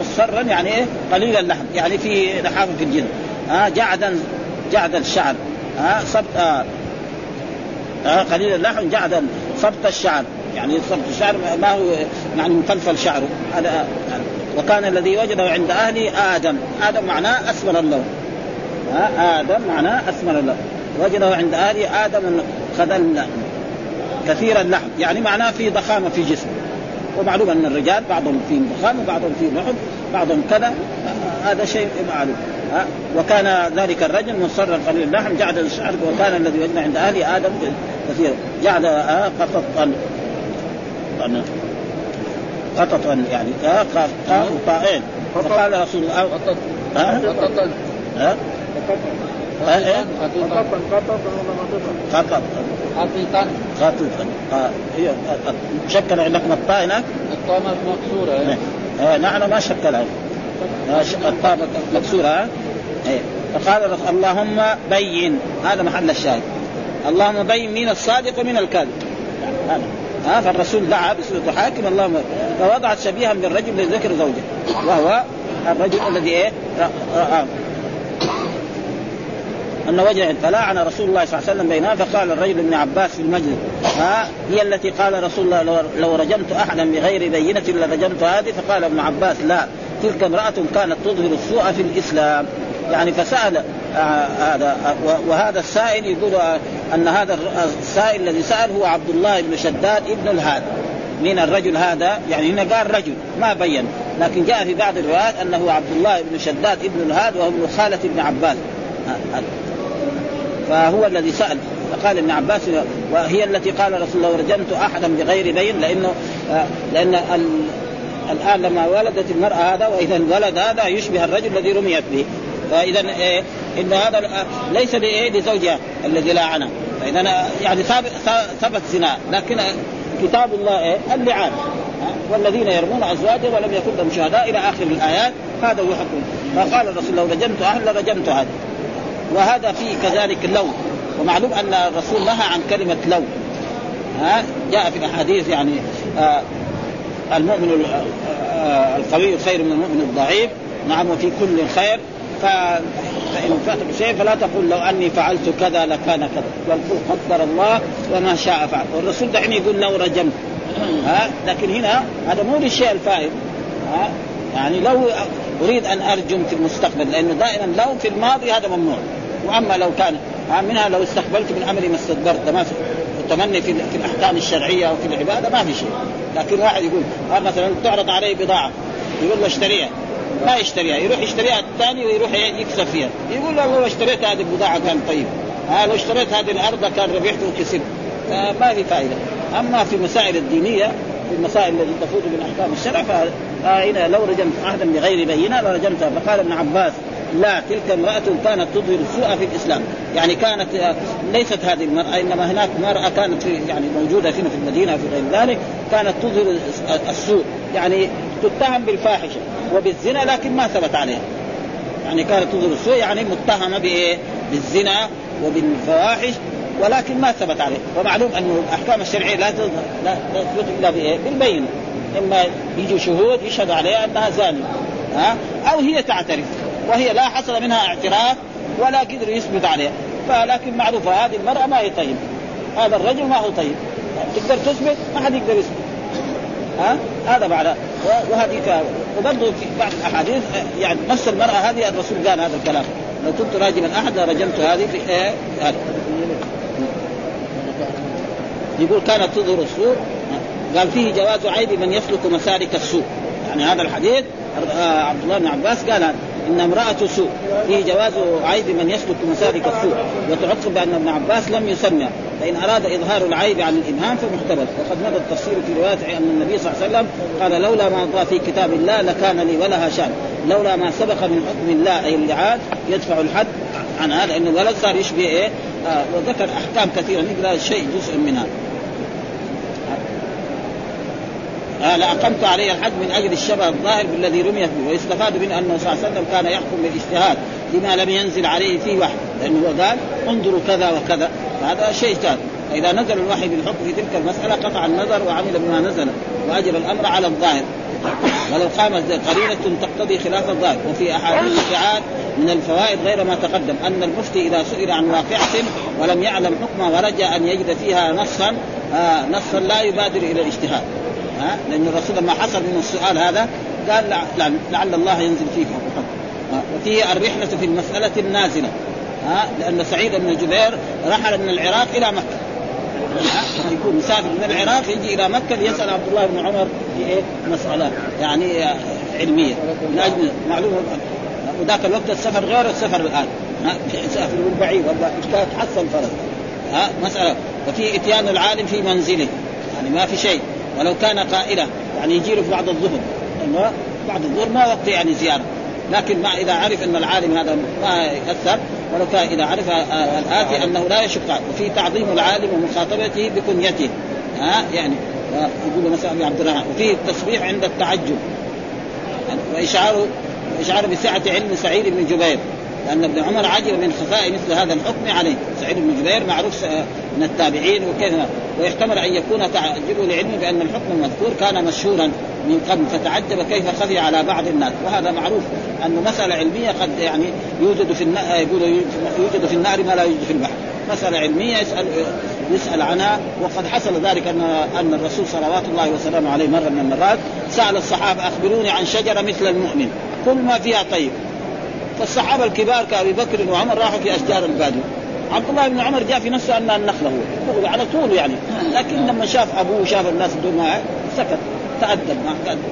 مصفرا يعني إيه؟ قليل اللحم يعني في نحافه في الجلد. ها جعدا جعد الشعر ها صبت آه. آه قليل اللحم جعدا. صبت الشعر. يعني صبت الشعر ما هو يعني مفلفل شعره. هذا وكان الذي وجده عند اهله آدم. آدم معناه أسمر اللون ها آدم معناه أسمر اللون وجده عند اهله آدم خذل كثير اللحم. يعني معناه في ضخامة في جسمه. ومعلوم أن الرجال بعضهم فيهم ضخامة وبعضهم فيهم لحم بعضهم كذا. هذا شيء معلوم. ها وكان ذلك الرجل مصرا قليل اللحم جعد الشعر وكان الذي وجدنا عند اهله آدم كثير جعد قططا. قططا. يعني قاف طائين فقال رسول الله قطط. ها قطط ها قططا. قططا. قططا. قططا. آه، شكل عندكم الطاء هناك إيه. آه، نحن ما شكلها. آه، الطاء مكسورة ها؟ إيه. فقال اللهم بين. هذا محل الشاهد. اللهم بين مين الصادق ومن الكاذب. هذا. ها؟ فالرسول دعا بصيغه حاكم اللهم فوضعت شبيها بالرجل الذي ذكر زوجه. وهو الرجل الذي إيه؟ رآه. أن وجه فلاعن رسول الله صلى الله عليه وسلم بينها فقال الرجل ابن عباس في المجلس ها؟ هي التي قال رسول الله لو, رجمت أحدا بغير بينة لرجمت هذه؟ فقال ابن عباس لا. تلك امرأة كانت تظهر السوء في الإسلام. يعني فسأل آه هذا آه وهذا السائل يقول آه أن هذا السائل الذي سأل هو عبد الله بن شداد ابن الهاد. من الرجل هذا يعني هنا قال رجل ما بين. لكن جاء في بعض الروايات أنه عبد الله بن شداد ابن الهاد وهو ابن خالة ابن عباس. فهو الذي سأل. فقال ابن عباس وهي التي قال رسول الله رجمت أحدا بغير بين لأنه آه، لأن الآن لما ولدت المرأة هذا وإذا الولد هذا يشبه الرجل الذي رميت به. فإذا إيه إن هذا ليس لايه لزوجها الذي لاعنه فإذا يعني ثبت زنا. لكن كتاب الله إيه اللعان. والذين يرمون ازواجهم ولم يكن لهم شهداء إلى آخر الآيات هذا هو حكم. فقال الرسول لو رجمت أهل رجمت هذا. وهذا فيه كذلك لو. ومعلوم أن الرسول نهى عن كلمة لو. ها جاء في الأحاديث يعني آه المؤمن آه القوي خير من المؤمن الضعيف. نعم وفي كل خير. ف... فإن فاتك شيء فلا تقول لو أني فعلت كذا لكان كذا. بل قل قدر الله وما شاء فعل. والرسول دحين يقول لو رجمت. ها؟ لكن هنا هذا مو للشيء الفائد ها؟ يعني لو أريد أن أرجم في المستقبل لأنه دائما لو في الماضي هذا ممنوع. وأما لو كان منها لو استقبلت من امري ما استدبرت ما التمني في, في الأحكام الشرعية وفي العبادة ما في شيء. لكن واحد يقول مثلا تعرض عليه بضاعة يقول له اشتريها. ما يشتريها يروح يشتريها الثاني ويروح يكسب فيها. يقول له لو اشتريت هذه البضاعة كان طيب. ها لو اشتريت هذه الأرض كان ربحت وكسبت. فما في فائدة. أما في المسائل الدينية في المسائل التي تفوت من أحكام الشرع فهنا لو رجمت عهدا بغير بينة لرجمتها فقال ابن عباس لا تلك امرأة كانت تظهر السوء في الإسلام. يعني كانت ليست هذه المرأة إنما هناك مرأة كانت في يعني موجودة فينا في المدينة وفي غير ذلك كانت تظهر السوء. يعني تتهم بالفاحشة وبالزنا لكن ما ثبت عليها. يعني كانت تظهر السوء يعني متهمة بإيه؟ بالزنا وبالفواحش ولكن ما ثبت عليه ومعلوم انه الأحكام الشرعية لا تثبت إلا بإيه؟ بالبينة. إما يجوا شهود يشهدوا عليها أنها زانية ها؟ أو هي تعترف. وهي لا حصل منها اعتراف ولا قدر يثبت عليها. فلكن معروفه هذه المرأة ما هي طيب. هذا الرجل ما هو طيب. تقدر تثبت؟ ما حد يقدر يثبت. ها؟ هذا بعد. وهذه وبرضه في بعض الأحاديث يعني نفس المرأة هذه الرسول قال هذا الكلام. لو كنت راجما أحد لرجمت هذه في إيه؟ هذا يقول كانت تظهر السوء. قال فيه جواز عيب من يسلك مسالك السوء. يعني هذا الحديث آه، عبد الله بن عباس قال إن امرأة سوء فيه جواز عيب من يسلك مسالك السوء. وتعقب بان ابن عباس لم يسمى فإن أراد إظهار العيب عن الإبهام فمحتمل. وقد مضى التفسير في رواية أن النبي صلى الله عليه وسلم قال لولا ما مضى في كتاب الله لكان لي ولها شأن. لولا ما سبق من حكم الله أي اللعان يدفع الحد عن هذا إن الولد صار يشبه إيه؟ آه وذكر أحكام كثيرة نقرا شيء جزء منها. آه لأقمت عليه الحد من أجل الشبه الظاهر بالذي رميت به ويستفاد من أنه صلى الله عليه وسلم كان يحكم بالاجتهاد لما لم ينزل عليه فيه وحي. لأنه هو قال انظروا كذا وكذا. هذا شيء ثاني فإذا نزل الوحي بالحكم في تلك المسألة قطع النظر وعمل بما نزل وأجر الأمر على الظاهر. ولو قامت قرينة تقتضي خلاف الظاهر. وفي أحاديث الشعاد من الفوائد غير ما تقدم أن المفتي إذا سئل عن واقعة ولم يعلم حكمها ورجى أن يجد فيها نصا آه نصا لا يبادر إلى الاجتهاد. ها؟ لأن الرسول لما حصل من السؤال هذا قال لعل الله ينزل فيه حكم وفيه الرحلة في المسألة النازلة. ها؟ لأن سعيد بن جبير رحل من العراق إلى مكة. يكون مسافر من العراق يجي إلى مكة ليسأل عبد الله بن عمر في إيه؟ مسألة يعني علمية. من أجل معلومة. وذاك الوقت السفر غير السفر الآن. يسافر بالبعيد ولا تحصل فرض. ها؟ مسألة. وفي إتيان العالم في منزله. يعني ما في شيء. ولو كان قائله يعني يجي في بعض الظهر. انه بعد الظهر ما وقت يعني زيارة. لكن ما إذا عرف أن العالم هذا ما يأثر ولو كان إذا عرف الآتي أنه لا يشق وفي تعظيم العالم ومخاطبته بكنيته. ها؟ يعني يقول مثلا عبد الرحمن وفيه التصريح عند التعجب. واشعار اشعار بسعة علم سعيد بن جبير. لأن ابن عمر عجب من خفاء مثل هذا الحكم عليه. سعيد بن جبير معروف من التابعين وكذا ويحتمل أن يكون تعجبه لعلمه بأن الحكم المذكور كان مشهورا من قبل فتعجب كيف خفي على بعض الناس. وهذا معروف أن مسألة علمية قد يعني يوجد في يقول يوجد في النار ما لا يوجد في البحر. مسألة علمية يسأل يسأل عنها وقد حصل ذلك أن أن الرسول صلوات الله وسلامه عليه مرة من المرات سأل الصحابة أخبروني عن شجرة مثل المؤمن. كل ما فيها طيب. فالصحابة الكبار كأبي بكر وعمر راحوا في أشجار البادية عبد الله بن عمر جاء في نفسه أن النخلة هو. على طول يعني. لكن لما شاف أبوه وشاف الناس دون سكت تأدب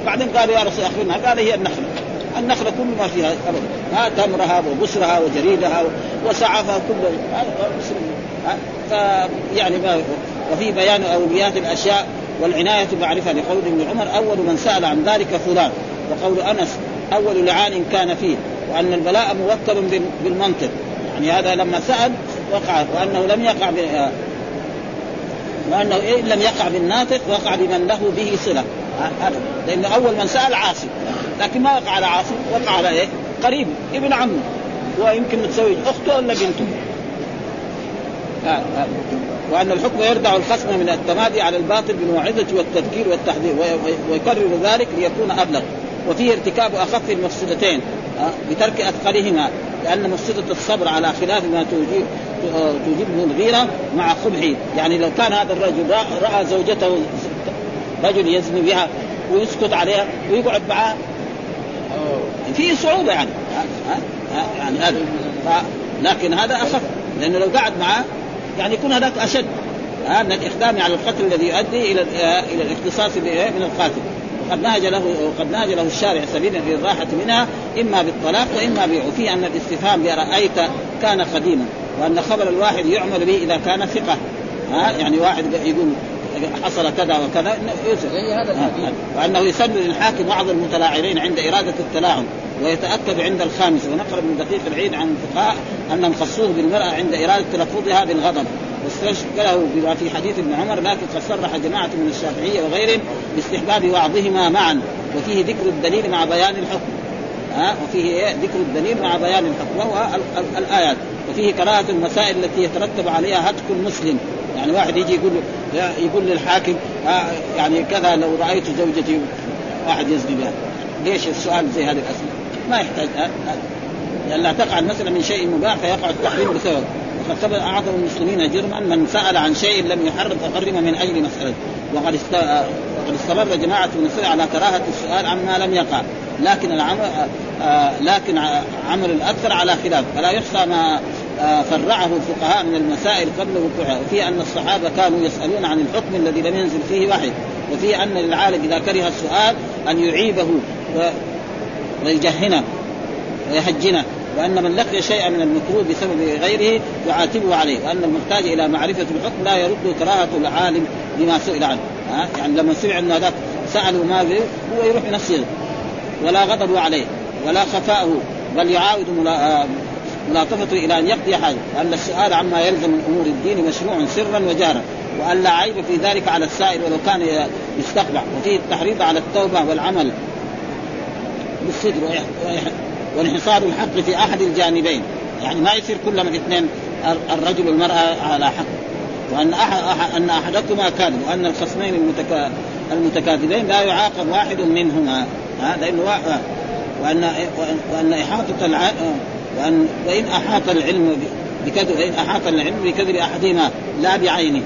بعدين قالوا يا رسول أخبرنا قال هي النخلة. النخلة كل ما فيها ابدا ها تمرها وبسرها وجريدها وسعفها كل فيعني ما وفي بيان اولويات الأشياء والعناية معرفه لقول ابن عمر أول من سأل عن ذلك فلان. وقول أنس أول لعان كان فيه. وأن البلاء موكل بالمنطق. يعني هذا لما سأل وقع وأنه لم يقع وأنه إن لم يقع بالناطق وقع بمن له به صلة. لأنه أول من سأل عاصم. لكن ما وقع على عاصم وقع على إيه؟ قريب ابن عمه. ويمكن متزوج أخته ولا بنته. وأن الحكم يردع الخصم من التمادي على الباطل بالموعظة والتذكير والتحذير ويكرر ذلك ليكون أبلغ. وفيه ارتكاب أخف المفسدتين. بترك أثقلهما لأن مفسدة الصبر على خلاف ما توجب توجبه الغيرة مع قبحه يعني لو كان هذا الرجل رأى زوجته رجل يزني بها ويسكت عليها ويقعد معها في صعوبة يعني. يعني هذا. لكن هذا أخف لأنه لو قعد معه يعني يكون هذاك أشد. ان الإقدام على القتل الذي يؤدي إلى إلى الاختصاص من القاتل. وقد نهج له وقد نهج له الشارع سبيلا للراحه منها إما بالطلاق وإما وفي أن الاستفهام برأيت كان قديما وأن خبر الواحد يعمل به إذا كان ثقة. ها؟ يعني واحد يقول حصل كذا وكذا هذا وأنه يسن للحاكم بعض المتلاعبين عند إرادة التلاعب ويتأكد عند الخامس ونقل من دقيق العيد عن الفقهاء أنهم خصوه بالمرأة عند إرادة تلفظها بالغضب. واستشكله بما في حديث ابن عمر لكن قد صرح جماعة من الشافعية وغيرهم باستحباب بعضهما معا وفيه ذكر الدليل مع بيان الحكم. ها وفيه ذكر الدليل مع بيان الحكم وهو الآيات. وفيه كراهة المسائل التي يترتب عليها هتك المسلم. يعني واحد يجي يقول يقول للحاكم يعني كذا لو رأيت زوجتي واحد يزني بها. ليش السؤال زي هذه الأسئلة؟ ما يحتاج لأن لا تقع مثلا من شيء مباح فيقع التحريم بسبب. وقد ثبت أعظم المسلمين جرما من سأل عن شيء لم يحرم فحرم من أجل مسألة. وقد وقد استمر جماعة من السلف على كراهة السؤال عما لم يقع. لكن العمل آه لكن عمل الأكثر على خلاف. فلا يحصى ما آه فرعه الفقهاء من المسائل قبل وقوعها وفي أن الصحابة كانوا يسألون عن الحكم الذي لم ينزل فيه وحي وفي أن للعالم إذا كره السؤال أن يعيبه ويجهنه ويهجنه وأن من لقي شيئا من المكروه بسبب غيره يعاتبه عليه وأن المحتاج إلى معرفة الحكم لا يرد كراهة العالم لما سئل عنه. ها؟ يعني لما سمع ان هذاك سألوا ما هو يروح بنفسه ولا غضبوا عليه ولا خفاءه بل يعاود ملاطفته إلى أن يقضي حاجة وان السؤال عما يلزم من أمور الدين مشروع سرا وجهرا وأن لا عيب في ذلك على السائل ولو كان يستقبع وفيه التحريض على التوبة والعمل بالصدق وانحصار الحق في أحد الجانبين. يعني ما يصير كل من اثنين الرجل والمرأة على حق. وأن أحد أن أحدكما كاذب وأن الخصمين المتكا المتكاذبين لا يعاقب واحد منهما. هذا لأنه وأن وأن إحاطة الع... وان وإن أحاط العلم بكذب وإن أحاط العلم بكذب أحدهما لا بعينه.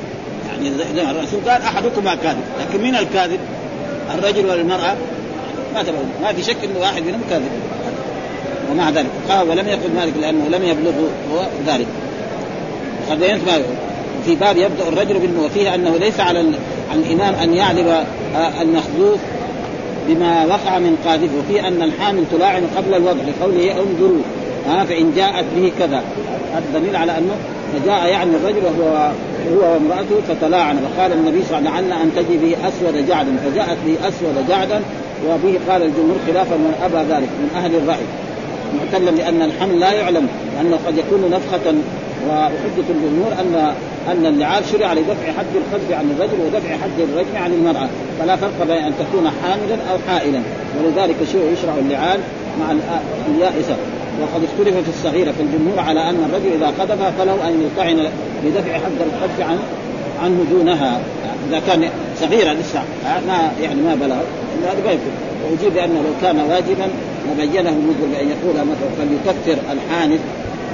يعني الرسول قال أحدكما كاذب. لكن من الكاذب؟ الرجل والمرأة. ما تبعون ما في شك إنه واحد منهم كاذب. ومع ذلك. قال ولم يقل مالك لأنه لم يبلغه هو ذلك. وقد بينت في باب يبدأ الرجل بالم وفيه أنه ليس على الإمام أن يعلم المخلوق بما وقع من قاذف وفي أن الحامل تلاعن قبل الوضع. لقوله انظروا. ها فإن جاءت به كذا. الدليل على أنه فجاء يعني الرجل وهو هو وامرأته فتلاعن وقال النبي صلى الله عليه وسلم أن تجي به أسود جعدا. فجاءت به أسود جعدا وبه قال الجمهور خلافا من أبى ذلك من أهل الرأي. معتلا لأن الحمل لا يعلم لأنه قد يكون نفخة. وحجة الجمهور أن أن اللعاب شرع لدفع حد القذف عن الرجل ودفع حد الرجم عن المرأة. فلا فرق بين أن تكون حاملا أو حائلا. ولذلك شيء يشرع اللعان مع اليائسة. وقد اختلف في الصغيرة فالجمهور على أن الرجل إذا قذف فله أن يلطعن لدفع حد القذف عن عنه دونها. إذا كان صغيرا لسه ما يعني ما بلغ. هذا ما يكون وأجيب بأنه لو كان واجبا لبينه المذل بأن يقول مثلا فليكفر الحانث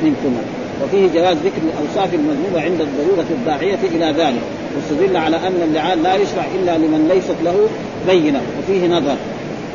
منكما. وفيه جواز ذكر الأوصاف المذمومة عند الضرورة الداعية إلى ذلك. واستدل على أن اللعان لا يشرع إلا لمن ليست له بينة. وفيه نظر.